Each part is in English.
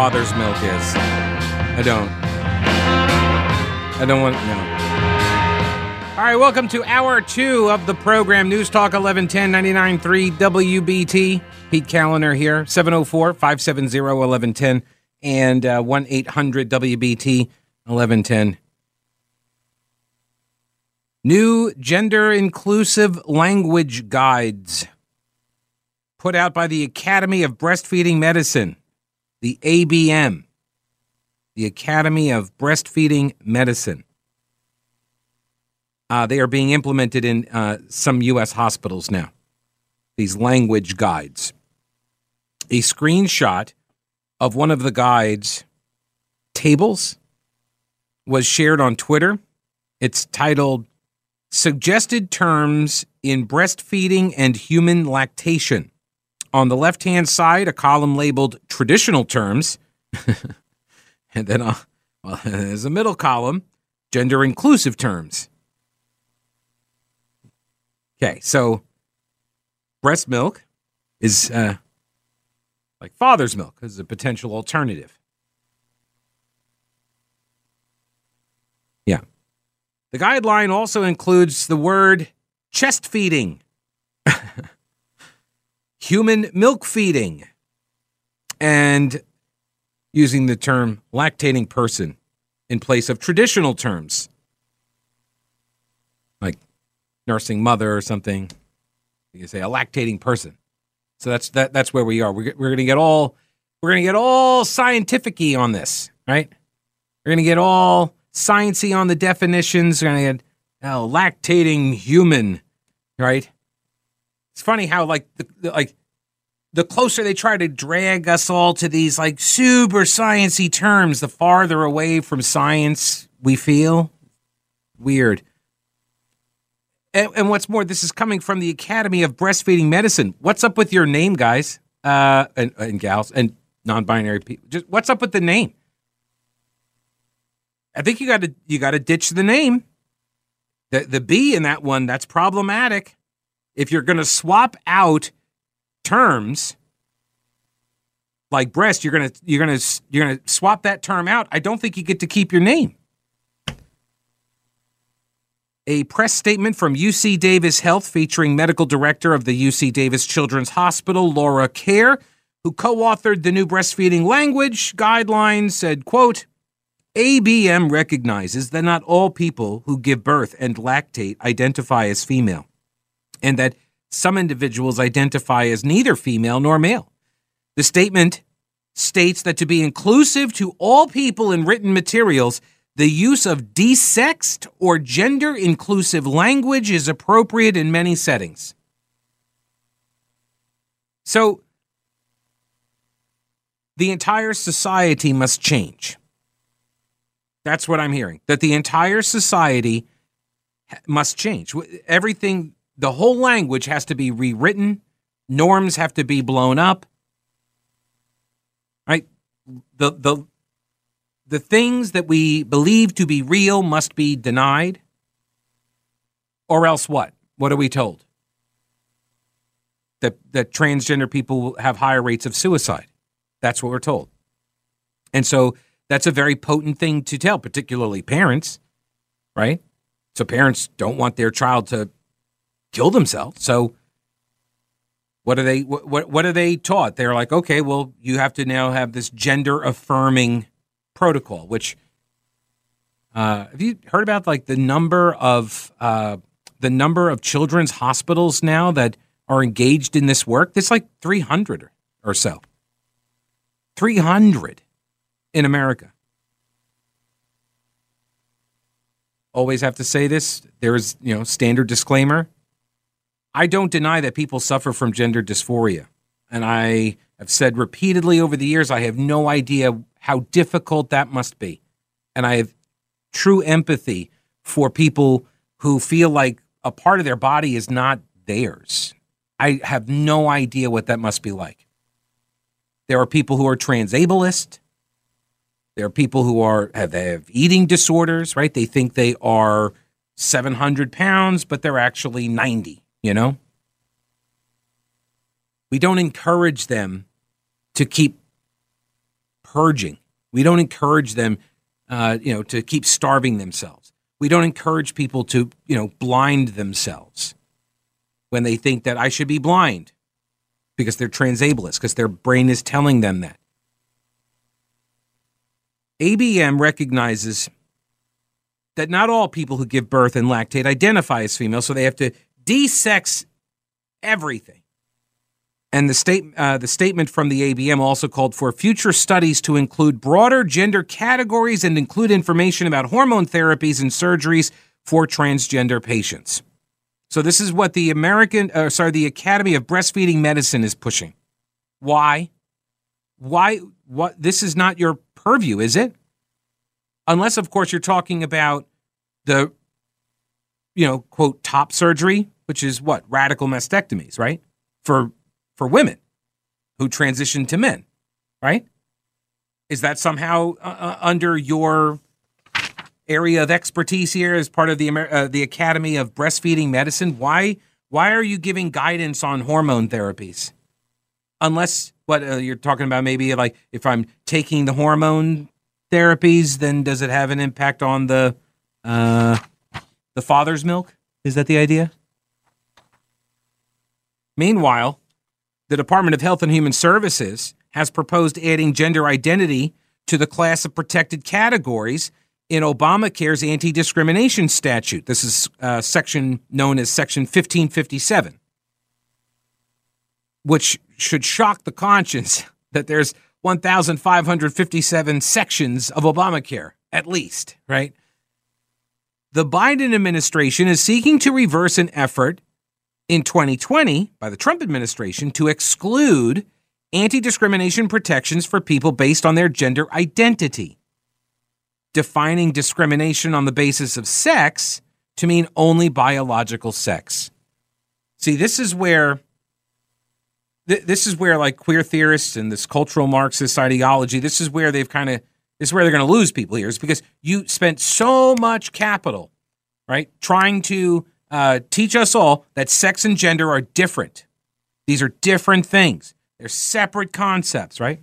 father's milk is. I don't. I don't want no. All right, welcome to hour two of the program. News Talk 1110 99.3 WBT. Pete Kaliner here, 704 570 1110 and uh, 1 800 WBT 1110. New gender inclusive language guides put out by the Academy of Breastfeeding Medicine, the ABM, the Academy of Breastfeeding Medicine. Uh, they are being implemented in uh, some U.S. hospitals now, these language guides. A screenshot of one of the guides' tables was shared on Twitter. It's titled Suggested Terms in Breastfeeding and Human Lactation. On the left hand side, a column labeled Traditional Terms. and then uh, well, there's a middle column, Gender Inclusive Terms. Okay, so breast milk is uh, like father's milk as a potential alternative. Yeah. The guideline also includes the word chest feeding, human milk feeding, and using the term lactating person in place of traditional terms like nursing mother or something. You say a lactating person. So that's that. That's where we are. We're, we're going to get all we're going to get all scientificy on this, right? We're going to get all sciency on the definitions. We're going to get oh, lactating human, right? It's funny how like the, like the closer they try to drag us all to these like super sciency terms, the farther away from science we feel. Weird. And, and, what's more, this is coming from the Academy of Breastfeeding Medicine. What's up with your name, guys uh, and, and gals and non-binary people? Just what's up with the name? I think you got to you got to ditch the name. The the B in that one that's problematic. If you're going to swap out terms like breast, you're gonna you're gonna you're gonna swap that term out. I don't think you get to keep your name. A press statement from UC Davis Health featuring medical director of the UC Davis Children's Hospital, Laura Kair, who co-authored the new breastfeeding language guidelines, said, quote, ABM recognizes that not all people who give birth and lactate identify as female, and that some individuals identify as neither female nor male. The statement states that to be inclusive to all people in written materials, the use of desexed or gender inclusive language is appropriate in many settings. So, the entire society must change. That's what I'm hearing. That the entire society must change. Everything, the whole language has to be rewritten, norms have to be blown up. Right? The the the things that we believe to be real must be denied. Or else what? What are we told? That, that transgender people have higher rates of suicide. That's what we're told. And so that's a very potent thing to tell, particularly parents, right? So parents don't want their child to kill themselves. So what are they what what are they taught? They're like, okay, well, you have to now have this gender affirming protocol, which uh, have you heard about like the number of uh, the number of children's hospitals now that are engaged in this work? There's like 300 or so. 300 in America. Always have to say this. There is, you know, standard disclaimer. I don't deny that people suffer from gender dysphoria. And I have said repeatedly over the years, I have no idea how difficult that must be. And I have true empathy for people who feel like a part of their body is not theirs. I have no idea what that must be like. There are people who are transableist. There are people who are have, have eating disorders, right? They think they are 700 pounds, but they're actually 90, you know? We don't encourage them to keep purging. We don't encourage them, uh, you know, to keep starving themselves. We don't encourage people to, you know, blind themselves when they think that I should be blind because they're transableist, because their brain is telling them that. ABM recognizes that not all people who give birth and lactate identify as female, so they have to desex everything. And the state, uh, the statement from the ABM also called for future studies to include broader gender categories and include information about hormone therapies and surgeries for transgender patients. So this is what the American, uh, sorry, the Academy of Breastfeeding Medicine is pushing. Why? Why? What? This is not your purview, is it? Unless, of course, you're talking about the, you know, quote top surgery, which is what radical mastectomies, right? For for women who transition to men, right? Is that somehow uh, uh, under your area of expertise here as part of the uh, the Academy of Breastfeeding Medicine? Why why are you giving guidance on hormone therapies? Unless what uh, you're talking about, maybe like if I'm taking the hormone therapies, then does it have an impact on the uh, the father's milk? Is that the idea? Meanwhile, the Department of Health and Human Services has proposed adding gender identity to the class of protected categories in Obamacare's anti discrimination statute. This is uh, section known as Section 1557, which should shock the conscience that there's 1,557 sections of Obamacare, at least, right? The Biden administration is seeking to reverse an effort in 2020 by the Trump administration to exclude anti discrimination protections for people based on their gender identity, defining discrimination on the basis of sex to mean only biological sex. See, this is where this is where like queer theorists and this cultural Marxist ideology, this is where they've kind of this is where they're going to lose people here is because you spent so much capital, right, trying to uh, teach us all that sex and gender are different. These are different things. They're separate concepts, right?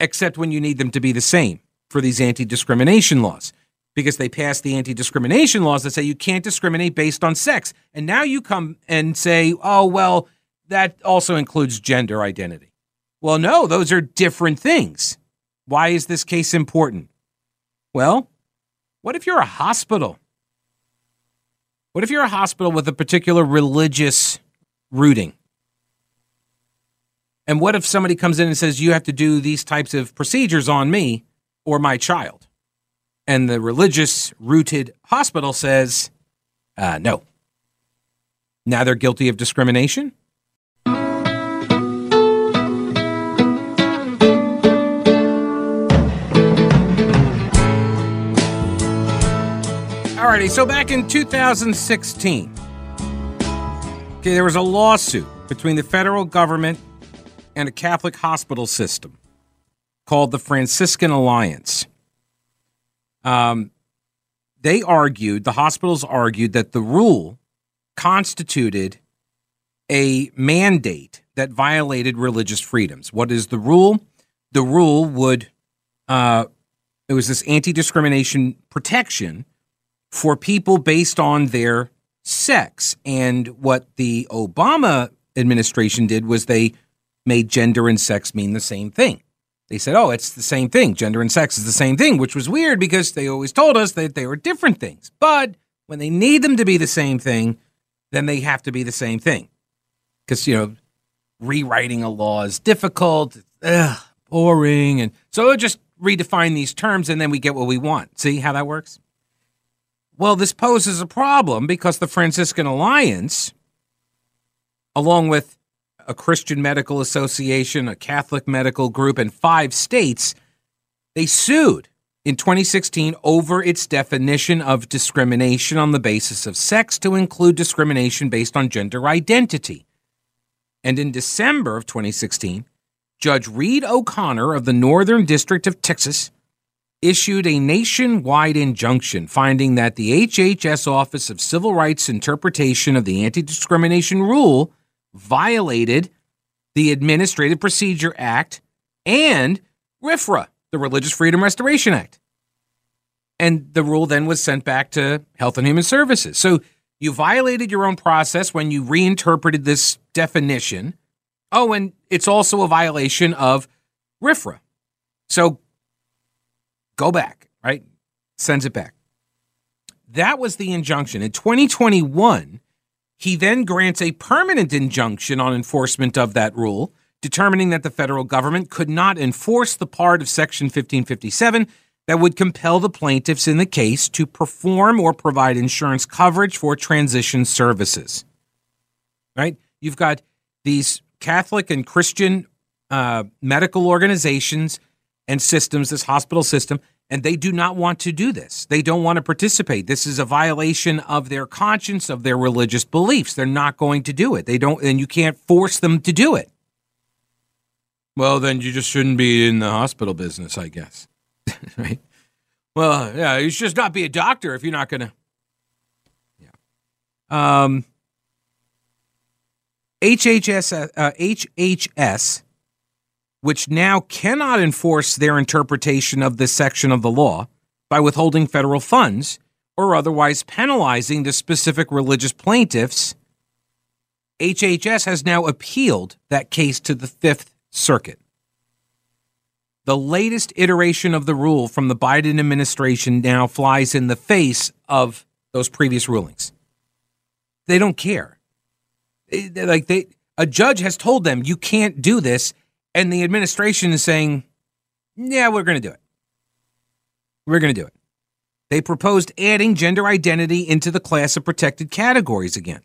Except when you need them to be the same for these anti discrimination laws, because they passed the anti discrimination laws that say you can't discriminate based on sex. And now you come and say, oh, well, that also includes gender identity. Well, no, those are different things. Why is this case important? Well, what if you're a hospital what if you're a hospital with a particular religious rooting? And what if somebody comes in and says, you have to do these types of procedures on me or my child? And the religious rooted hospital says, uh, no. Now they're guilty of discrimination? So back in 2016, okay, there was a lawsuit between the federal government and a Catholic hospital system called the Franciscan Alliance. Um, they argued, the hospitals argued that the rule constituted a mandate that violated religious freedoms. What is the rule? The rule would, uh, it was this anti discrimination protection for people based on their sex. And what the Obama administration did was they made gender and sex mean the same thing. They said, oh, it's the same thing. Gender and sex is the same thing, which was weird because they always told us that they were different things. But when they need them to be the same thing, then they have to be the same thing. Because, you know, rewriting a law is difficult, ugh, boring. And so just redefine these terms and then we get what we want. See how that works? Well, this poses a problem because the Franciscan Alliance, along with a Christian medical association, a Catholic medical group, and five states, they sued in 2016 over its definition of discrimination on the basis of sex to include discrimination based on gender identity. And in December of 2016, Judge Reed O'Connor of the Northern District of Texas issued a nationwide injunction finding that the HHS Office of Civil Rights interpretation of the anti discrimination rule violated the Administrative Procedure Act and RFRA, the Religious Freedom Restoration Act. And the rule then was sent back to Health and Human Services. So you violated your own process when you reinterpreted this definition. Oh, and it's also a violation of RFRA. So go back, right? Sends it back. That was the injunction. In 2021, he then grants a permanent injunction on enforcement of that rule, determining that the federal government could not enforce the part of Section 1557 that would compel the plaintiffs in the case to perform or provide insurance coverage for transition services. Right? You've got these Catholic and Christian uh, medical organizations and systems, this hospital system, and they do not want to do this. They don't want to participate. This is a violation of their conscience, of their religious beliefs. They're not going to do it. They don't, and you can't force them to do it. Well, then you just shouldn't be in the hospital business, I guess. right? Well, yeah, you should just not be a doctor if you're not going to. Yeah. Um, HHS, uh, HHS, which now cannot enforce their interpretation of this section of the law by withholding federal funds or otherwise penalizing the specific religious plaintiffs, HHS has now appealed that case to the Fifth Circuit the latest iteration of the rule from the Biden administration now flies in the face of those previous rulings. They don't care. like they a judge has told them you can't do this and the administration is saying, "Yeah, we're going to do it. We're going to do it." They proposed adding gender identity into the class of protected categories again.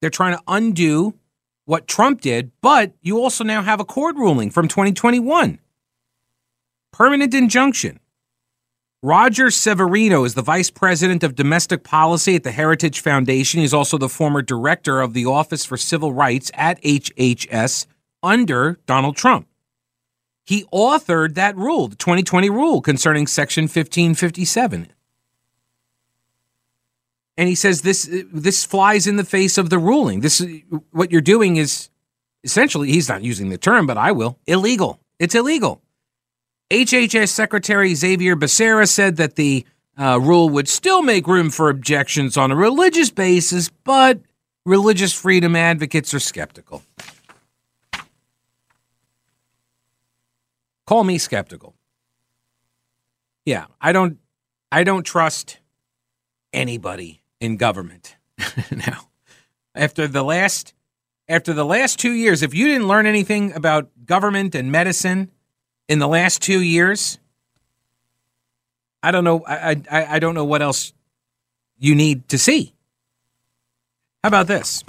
They're trying to undo what Trump did, but you also now have a court ruling from 2021. Permanent injunction. Roger Severino is the vice president of domestic policy at the Heritage Foundation. He's also the former director of the Office for Civil Rights at HHS under Donald Trump. He authored that rule, the 2020 rule concerning Section 1557 and he says this this flies in the face of the ruling. This what you're doing is essentially he's not using the term, but I will illegal. It's illegal. HHS Secretary Xavier Becerra said that the uh, rule would still make room for objections on a religious basis, but religious freedom advocates are skeptical. Call me skeptical. Yeah, I don't I don't trust anybody in government. now, after the last after the last 2 years, if you didn't learn anything about government and medicine in the last 2 years, I don't know I I, I don't know what else you need to see. How about this?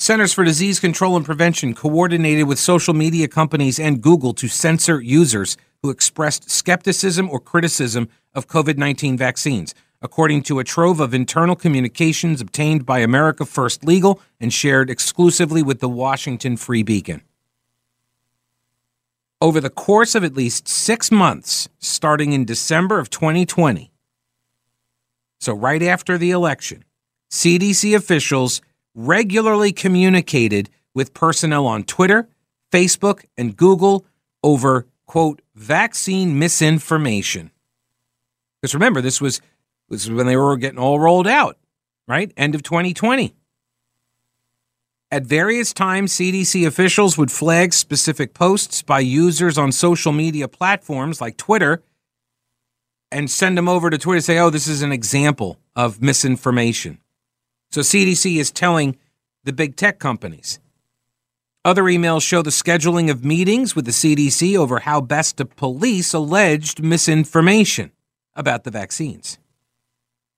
Centers for Disease Control and Prevention coordinated with social media companies and Google to censor users who expressed skepticism or criticism of COVID 19 vaccines according to a trove of internal communications obtained by America First Legal and shared exclusively with the Washington Free Beacon. Over the course of at least six months, starting in December of 2020, so right after the election, CDC officials regularly communicated with personnel on Twitter, Facebook, and Google over, quote, vaccine misinformation. Because remember, this was this is when they were getting all rolled out, right? End of 2020. At various times, CDC officials would flag specific posts by users on social media platforms like Twitter and send them over to Twitter to say, oh, this is an example of misinformation. So CDC is telling the big tech companies. Other emails show the scheduling of meetings with the CDC over how best to police alleged misinformation about the vaccines.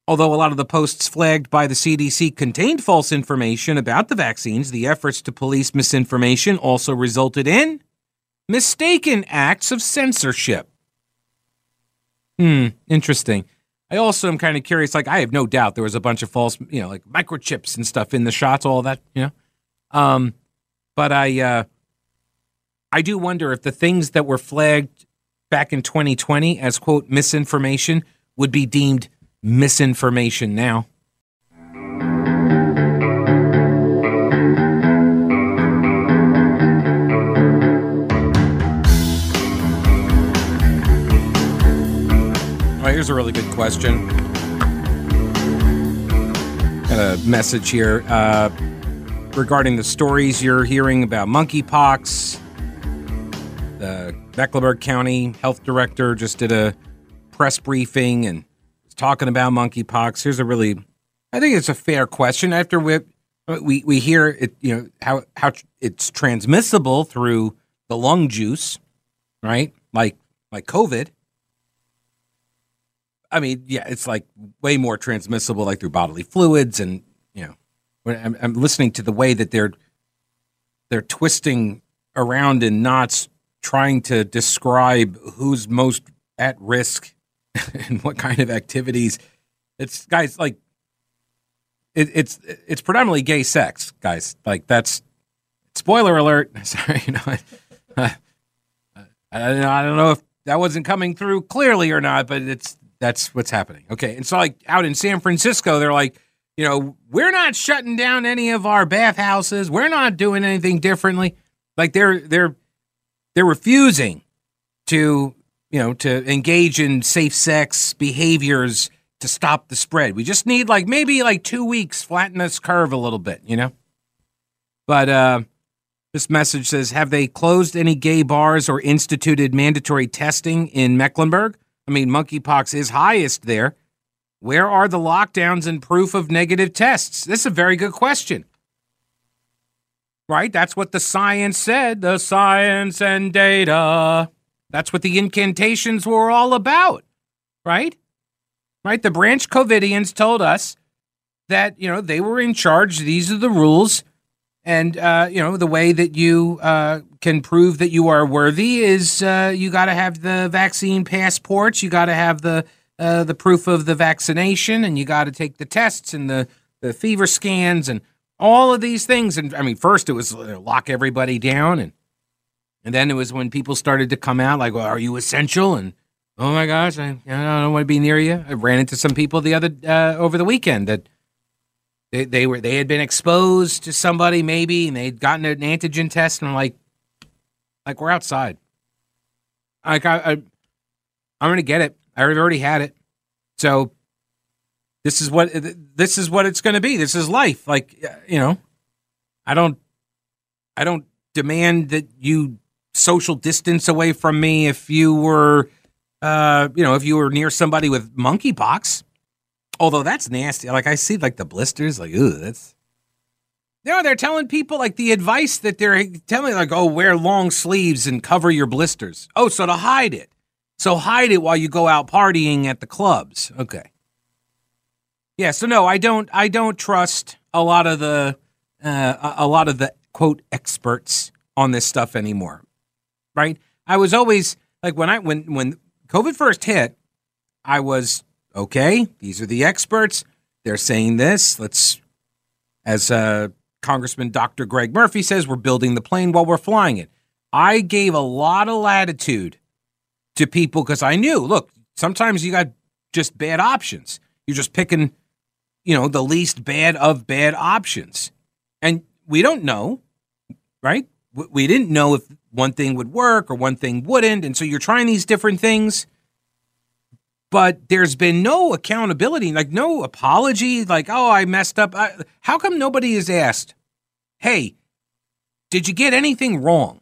Although a lot of the posts flagged by the CDC contained false information about the vaccines, the efforts to police misinformation also resulted in mistaken acts of censorship. Hmm, interesting. I also am kind of curious. Like, I have no doubt there was a bunch of false, you know, like microchips and stuff in the shots, all that, you know. Um, but I, uh, I do wonder if the things that were flagged back in 2020 as quote misinformation would be deemed misinformation now. Here's a really good question. Got a message here uh, regarding the stories you're hearing about monkeypox. The Mecklenburg County health director just did a press briefing and was talking about monkeypox. Here's a really, I think it's a fair question. After we we, we hear it, you know how how it's transmissible through the lung juice, right? Like like COVID. I mean, yeah, it's like way more transmissible, like through bodily fluids, and you know, when I'm, I'm listening to the way that they're they're twisting around in knots, trying to describe who's most at risk and what kind of activities. It's guys like it, it's it's predominantly gay sex, guys. Like that's spoiler alert. Sorry, you know, I, I, I don't know if that wasn't coming through clearly or not, but it's that's what's happening. Okay, and so like out in San Francisco, they're like, you know, we're not shutting down any of our bathhouses. We're not doing anything differently. Like they're they're they're refusing to you know to engage in safe sex behaviors to stop the spread. We just need like maybe like two weeks, flatten this curve a little bit, you know. But uh, this message says, have they closed any gay bars or instituted mandatory testing in Mecklenburg? I mean, monkeypox is highest there. Where are the lockdowns and proof of negative tests? This is a very good question. Right? That's what the science said. The science and data. That's what the incantations were all about. Right? Right? The Branch Covidians told us that, you know, they were in charge. These are the rules. And, uh, you know, the way that you uh, can prove that you are worthy is uh, you got to have the vaccine passports. You got to have the uh, the proof of the vaccination, and you got to take the tests and the, the fever scans and all of these things. And I mean, first it was uh, lock everybody down, and and then it was when people started to come out like, "Well, are you essential?" And oh my gosh, I, I don't want to be near you. I ran into some people the other uh, over the weekend that they, they were they had been exposed to somebody maybe, and they'd gotten an antigen test, and I'm like, like we're outside. Like I, I I'm gonna get it. I already had it, so this is what this is what it's gonna be. This is life. Like you know, I don't I don't demand that you social distance away from me if you were uh you know if you were near somebody with monkeypox Although that's nasty. Like I see like the blisters, like, ooh, that's no, they're telling people like the advice that they're telling, like, oh, wear long sleeves and cover your blisters. Oh, so to hide it. So hide it while you go out partying at the clubs. Okay. Yeah. So no, I don't. I don't trust a lot of the uh, a lot of the quote experts on this stuff anymore. Right. I was always like when I when when COVID first hit, I was okay, these are the experts. They're saying this. Let's, as uh, Congressman Dr. Greg Murphy says, we're building the plane while we're flying it. I gave a lot of latitude to people because I knew, look, sometimes you got just bad options. You're just picking, you know, the least bad of bad options. And we don't know, right? We didn't know if one thing would work or one thing wouldn't. And so you're trying these different things but there's been no accountability, like no apology, like, oh, I messed up. I, how come nobody is asked, hey, did you get anything wrong?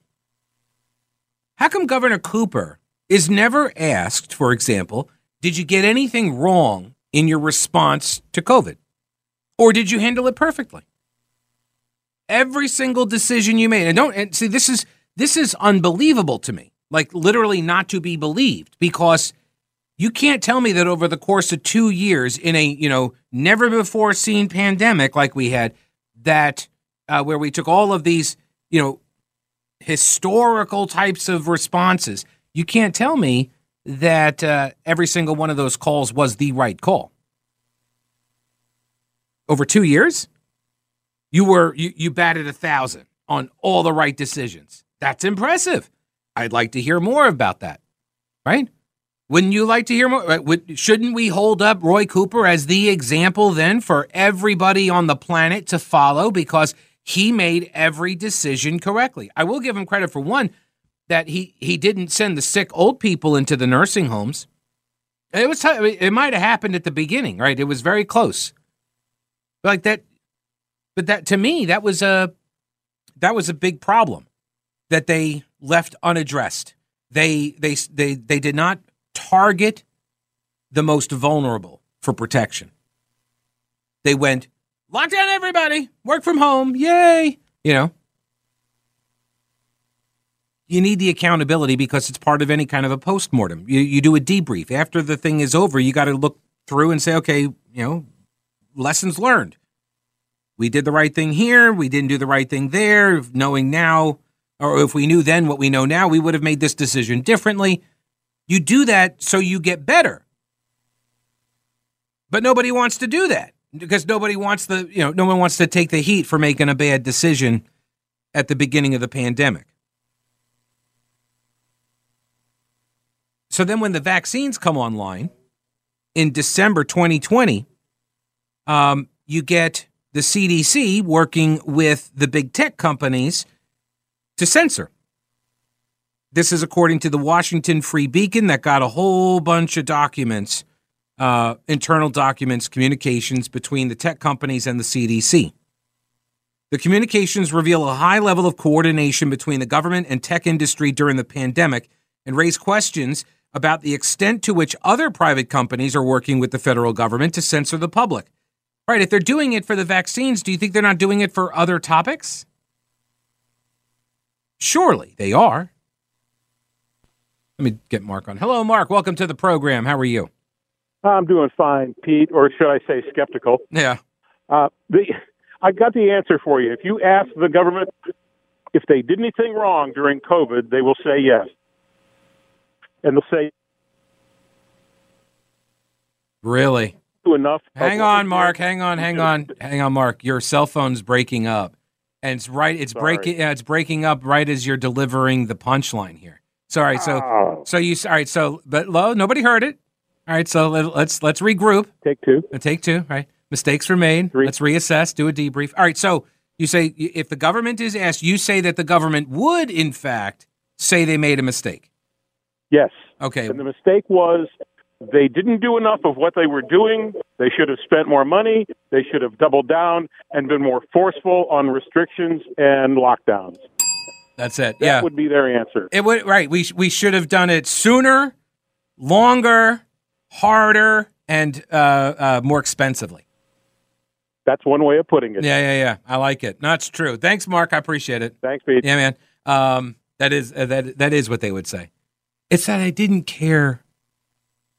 How come Governor Cooper is never asked, for example, did you get anything wrong in your response to COVID? Or did you handle it perfectly? Every single decision you made, and don't and see this is this is unbelievable to me. Like literally not to be believed because you can't tell me that over the course of two years in a, you know, never before seen pandemic like we had, that uh, where we took all of these, you know, historical types of responses, you can't tell me that uh, every single one of those calls was the right call. Over two years, you were you, you batted a thousand on all the right decisions. That's impressive. I'd like to hear more about that. Right? Wouldn't you like to hear more? Shouldn't we hold up Roy Cooper as the example then for everybody on the planet to follow because he made every decision correctly? I will give him credit for one that he he didn't send the sick old people into the nursing homes. It was. It might have happened at the beginning, right? It was very close, like that. But that to me, that was a that was a big problem that they left unaddressed. They they they they did not target the most vulnerable for protection. They went lock down everybody, work from home, yay! You know, you need the accountability because it's part of any kind of a postmortem. You, you do a debrief. After the thing is over, you got to look through and say, okay, you know, lessons learned. We did the right thing here. We didn't do the right thing there. Knowing now, or if we knew then what we know now, we would have made this decision differently. You do that so you get better. But nobody wants to do that because nobody wants the, you know, no one wants to take the heat for making a bad decision at the beginning of the pandemic. So then when the vaccines come online in December 2020, um, you get the CDC working with the big tech companies to censor. This is according to the Washington Free Beacon that got a whole bunch of documents, uh, internal documents, communications between the tech companies and the CDC. The communications reveal a high level of coordination between the government and tech industry during the pandemic and raise questions about the extent to which other private companies are working with the federal government to censor the public. Right, if they're doing it for the vaccines, do you think they're not doing it for other topics? Surely they are. Let me get Mark on. Hello, Mark. Welcome to the program. How are you? I'm doing fine, Pete, or should I say skeptical? Yeah. Uh, the, I got the answer for you. If you ask the government if they did anything wrong during COVID, they will say yes and they'll say, "Really? Enough." Hang on, Mark. Hang on. Hang on. Hang on, Mark. Your cell phone's breaking up, and it's right. It's Sorry. breaking. Yeah, it's breaking up right as you're delivering the punchline here. Sorry. So, oh. so you. All right. So, but low. Nobody heard it. All right. So let, let's let's regroup. Take two. Uh, take two. Right. Mistakes were made. let Let's reassess. Do a debrief. All right. So you say if the government is asked, you say that the government would, in fact, say they made a mistake. Yes. Okay. And the mistake was they didn't do enough of what they were doing. They should have spent more money. They should have doubled down and been more forceful on restrictions and lockdowns. That's it. That yeah, would be their answer. It would right. We we should have done it sooner, longer, harder, and uh, uh, more expensively. That's one way of putting it. Yeah, yeah, yeah. I like it. No, it's true. Thanks, Mark. I appreciate it. Thanks, Pete. Yeah, man. Um, that is uh, that that is what they would say. It's that I didn't care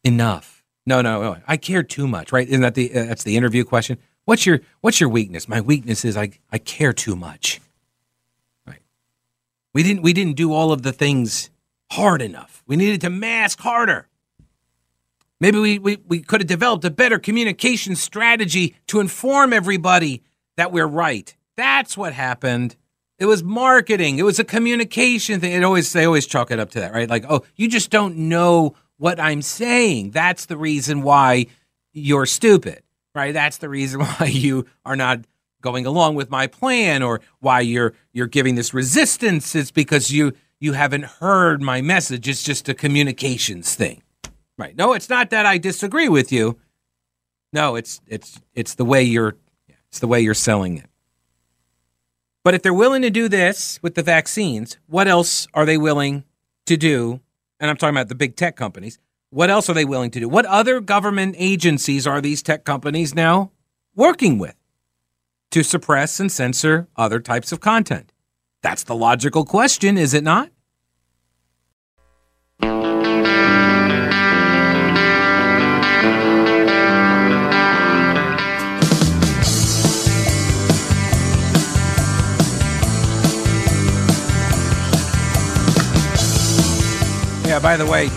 enough. No, no, no. I care too much, right? Isn't that the uh, that's the interview question? What's your what's your weakness? My weakness is I I care too much. We didn't we didn't do all of the things hard enough. We needed to mask harder. Maybe we, we, we could have developed a better communication strategy to inform everybody that we're right. That's what happened. It was marketing. It was a communication thing. It always they always chalk it up to that, right? Like, oh, you just don't know what I'm saying. That's the reason why you're stupid, right? That's the reason why you are not going along with my plan or why you're you're giving this resistance. It's because you you haven't heard my message. It's just a communications thing. Right. No, it's not that I disagree with you. No, it's it's it's the way you're it's the way you're selling it. But if they're willing to do this with the vaccines, what else are they willing to do? And I'm talking about the big tech companies. What else are they willing to do? What other government agencies are these tech companies now working with to suppress and censor other types of content? That's the logical question, is it not? Yeah, by the way,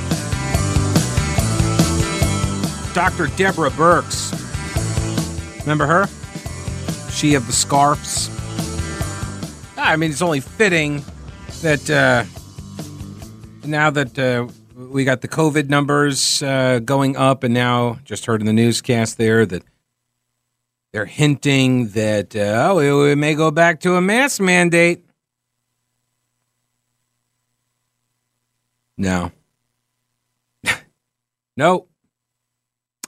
Dr. Deborah Birx. Remember her? Of the scarfs. I mean, it's only fitting that uh, now that uh, we got the COVID numbers uh, going up, and now just heard in the newscast there that they're hinting that, uh, oh, we may go back to a mask mandate. No. no.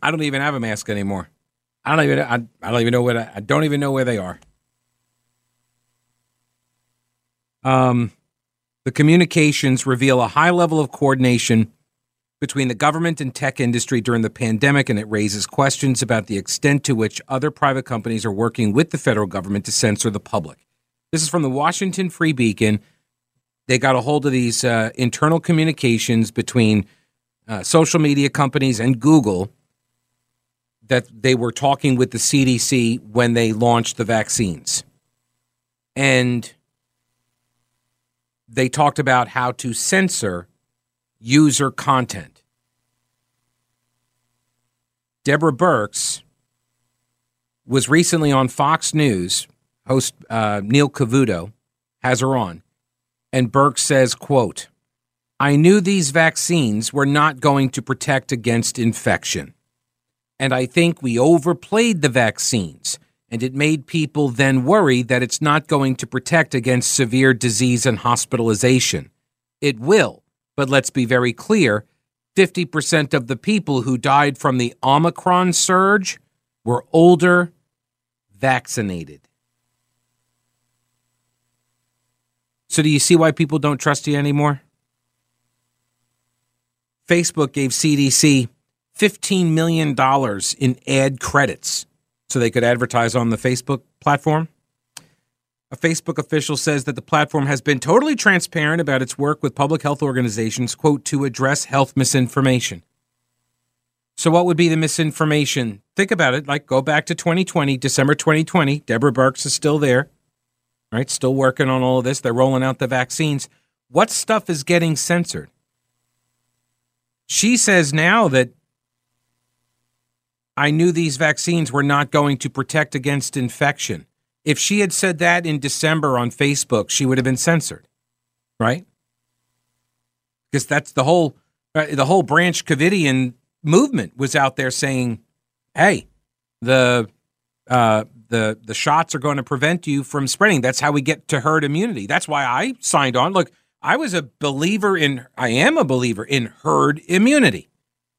I don't even have a mask anymore. I don't even I, I don't even know what I, I don't even know where they are. Um, the communications reveal a high level of coordination between the government and tech industry during the pandemic, and it raises questions about the extent to which other private companies are working with the federal government to censor the public. This is from the Washington Free Beacon. They got a hold of these uh, internal communications between uh, social media companies and Google that they were talking with the CDC when they launched the vaccines. And they talked about how to censor user content. Deborah Birx was recently on Fox News. Host uh, Neil Cavuto has her on, and Birx says, "quote I knew these vaccines were not going to protect against infection, and I think we overplayed the vaccines." And it made people then worry that it's not going to protect against severe disease and hospitalization. It will, but let's be very clear 50% of the people who died from the Omicron surge were older, vaccinated. So, do you see why people don't trust you anymore? Facebook gave CDC $15 million in ad credits so they could advertise on the Facebook platform. A Facebook official says that the platform has been totally transparent about its work with public health organizations, quote, to address health misinformation. So, what would be the misinformation? Think about it. Like, go back to 2020, December 2020. Deborah Birx is still there, right? Still working on all of this. They're rolling out the vaccines. What stuff is getting censored? She says now that I knew these vaccines were not going to protect against infection. If she had said that in December on Facebook, she would have been censored, right? Because that's the whole uh, the whole Branch Covidian movement was out there saying, "Hey, the uh, the the shots are going to prevent you from spreading. That's how we get to herd immunity. That's why I signed on. Look, I was a believer in, I am a believer in herd immunity,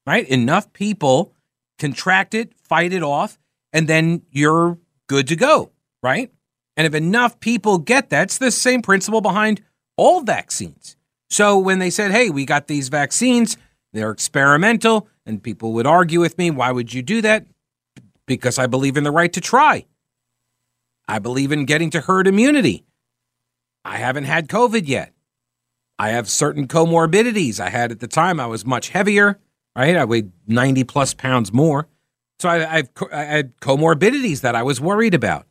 right? Enough people contract it, fight it off, and then you're good to go, right? And if enough people get that, it's the same principle behind all vaccines. So when they said, hey, we got these vaccines, they're experimental, and people would argue with me, why would you do that? Because I believe in the right to try. I believe in getting to herd immunity. I haven't had COVID yet. I have certain comorbidities. I had at the time, I was much heavier right? I weighed 90 plus pounds more. So I, I've, I had comorbidities that I was worried about.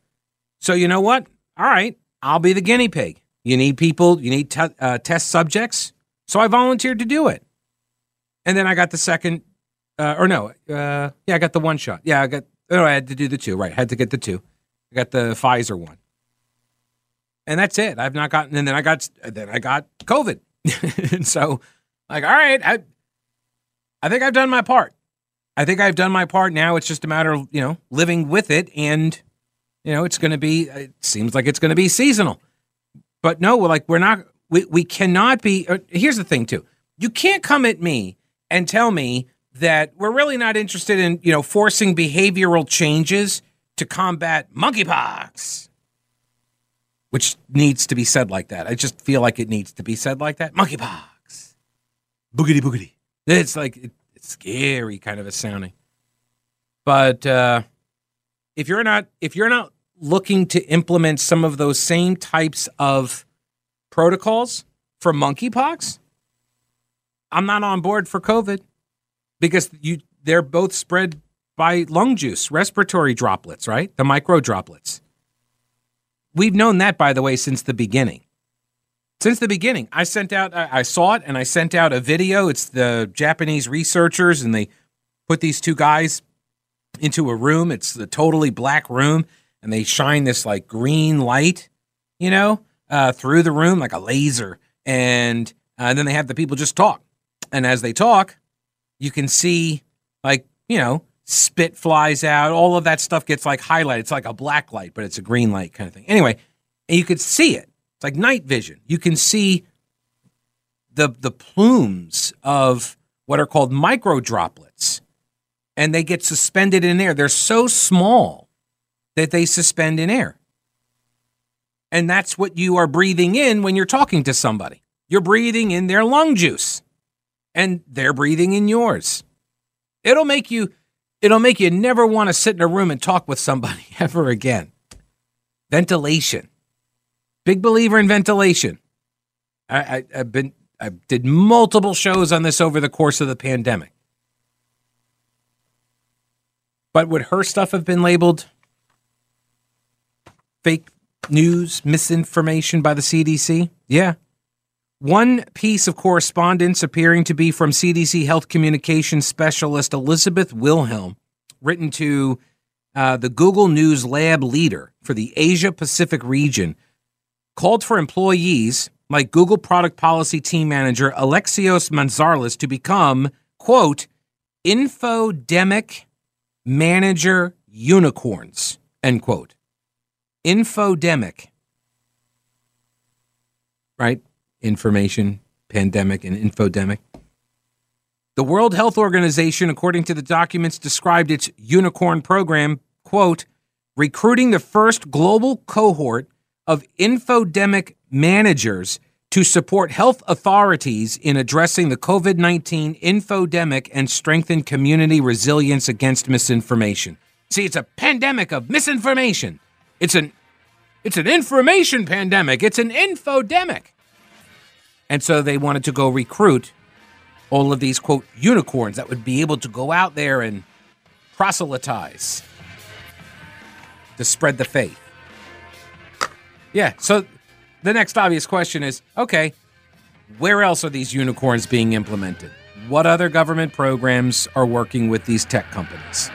So you know what? All right, I'll be the guinea pig. You need people, you need te- uh, test subjects. So I volunteered to do it. And then I got the second, uh, or no, uh, yeah, I got the one shot. Yeah, I got, oh, I had to do the two, right? I had to get the two. I got the Pfizer one. And that's it. I've not gotten, and then I got, then I got COVID. and so, like, all right, I, I think I've done my part. I think I've done my part. Now it's just a matter of, you know, living with it. And, you know, it's going to be, it seems like it's going to be seasonal. But no, we're like, we're not, we, we cannot be. Uh, here's the thing, too. You can't come at me and tell me that we're really not interested in, you know, forcing behavioral changes to combat monkeypox, which needs to be said like that. I just feel like it needs to be said like that. Monkeypox. Boogity boogity. It's like it's scary kind of a sounding. But uh, if you're not if you're not looking to implement some of those same types of protocols for monkeypox, I'm not on board for COVID because you they're both spread by lung juice, respiratory droplets, right? The micro droplets. We've known that, by the way, since the beginning since the beginning. I sent out, I, saw it, and I sent out a video. It's the Japanese researchers, and they put these two guys into a room. It's a totally black room, and they shine this like green light, you know, uh, through the room like a laser, and uh, then they have the people just talk, and as they talk, you can see like you know spit flies out. All of that stuff gets like highlighted. It's like a black light, but it's a green light kind of thing. Anyway, and you could see it like night vision. You can see the the plumes of what are called micro droplets and they get suspended in air. They're so small that they suspend in air. And that's what you are breathing in when you're talking to somebody. You're breathing in their lung juice and they're breathing in yours. It'll make you it'll make you never want to sit in a room and talk with somebody ever again. Ventilation. Big believer in ventilation. I, I, have been I did multiple shows on this over the course of the pandemic. But would her stuff have been labeled fake news, misinformation by the CDC? Yeah. One piece of correspondence appearing to be from CDC Health Communications Specialist Elizabeth Wilhelm, written to uh, the Google News Lab leader for the Asia Pacific region, called for employees like Google Product Policy Team Manager Alexios Mantzarlis to become, quote, infodemic manager unicorns, end quote. Infodemic. Right? Information, pandemic, and infodemic. The World Health Organization, according to the documents, described its unicorn program, quote, recruiting the first global cohort of infodemic managers to support health authorities in addressing the COVID 19 infodemic and strengthen community resilience against misinformation. See, it's a pandemic of misinformation. It's an it's an information pandemic. It's an infodemic. And so they wanted to go recruit all of these quote unicorns that would be able to go out there and proselytize to spread the faith. Yeah, so the next obvious question is okay, where else are these unicorns being implemented? What other government programs are working with these tech companies?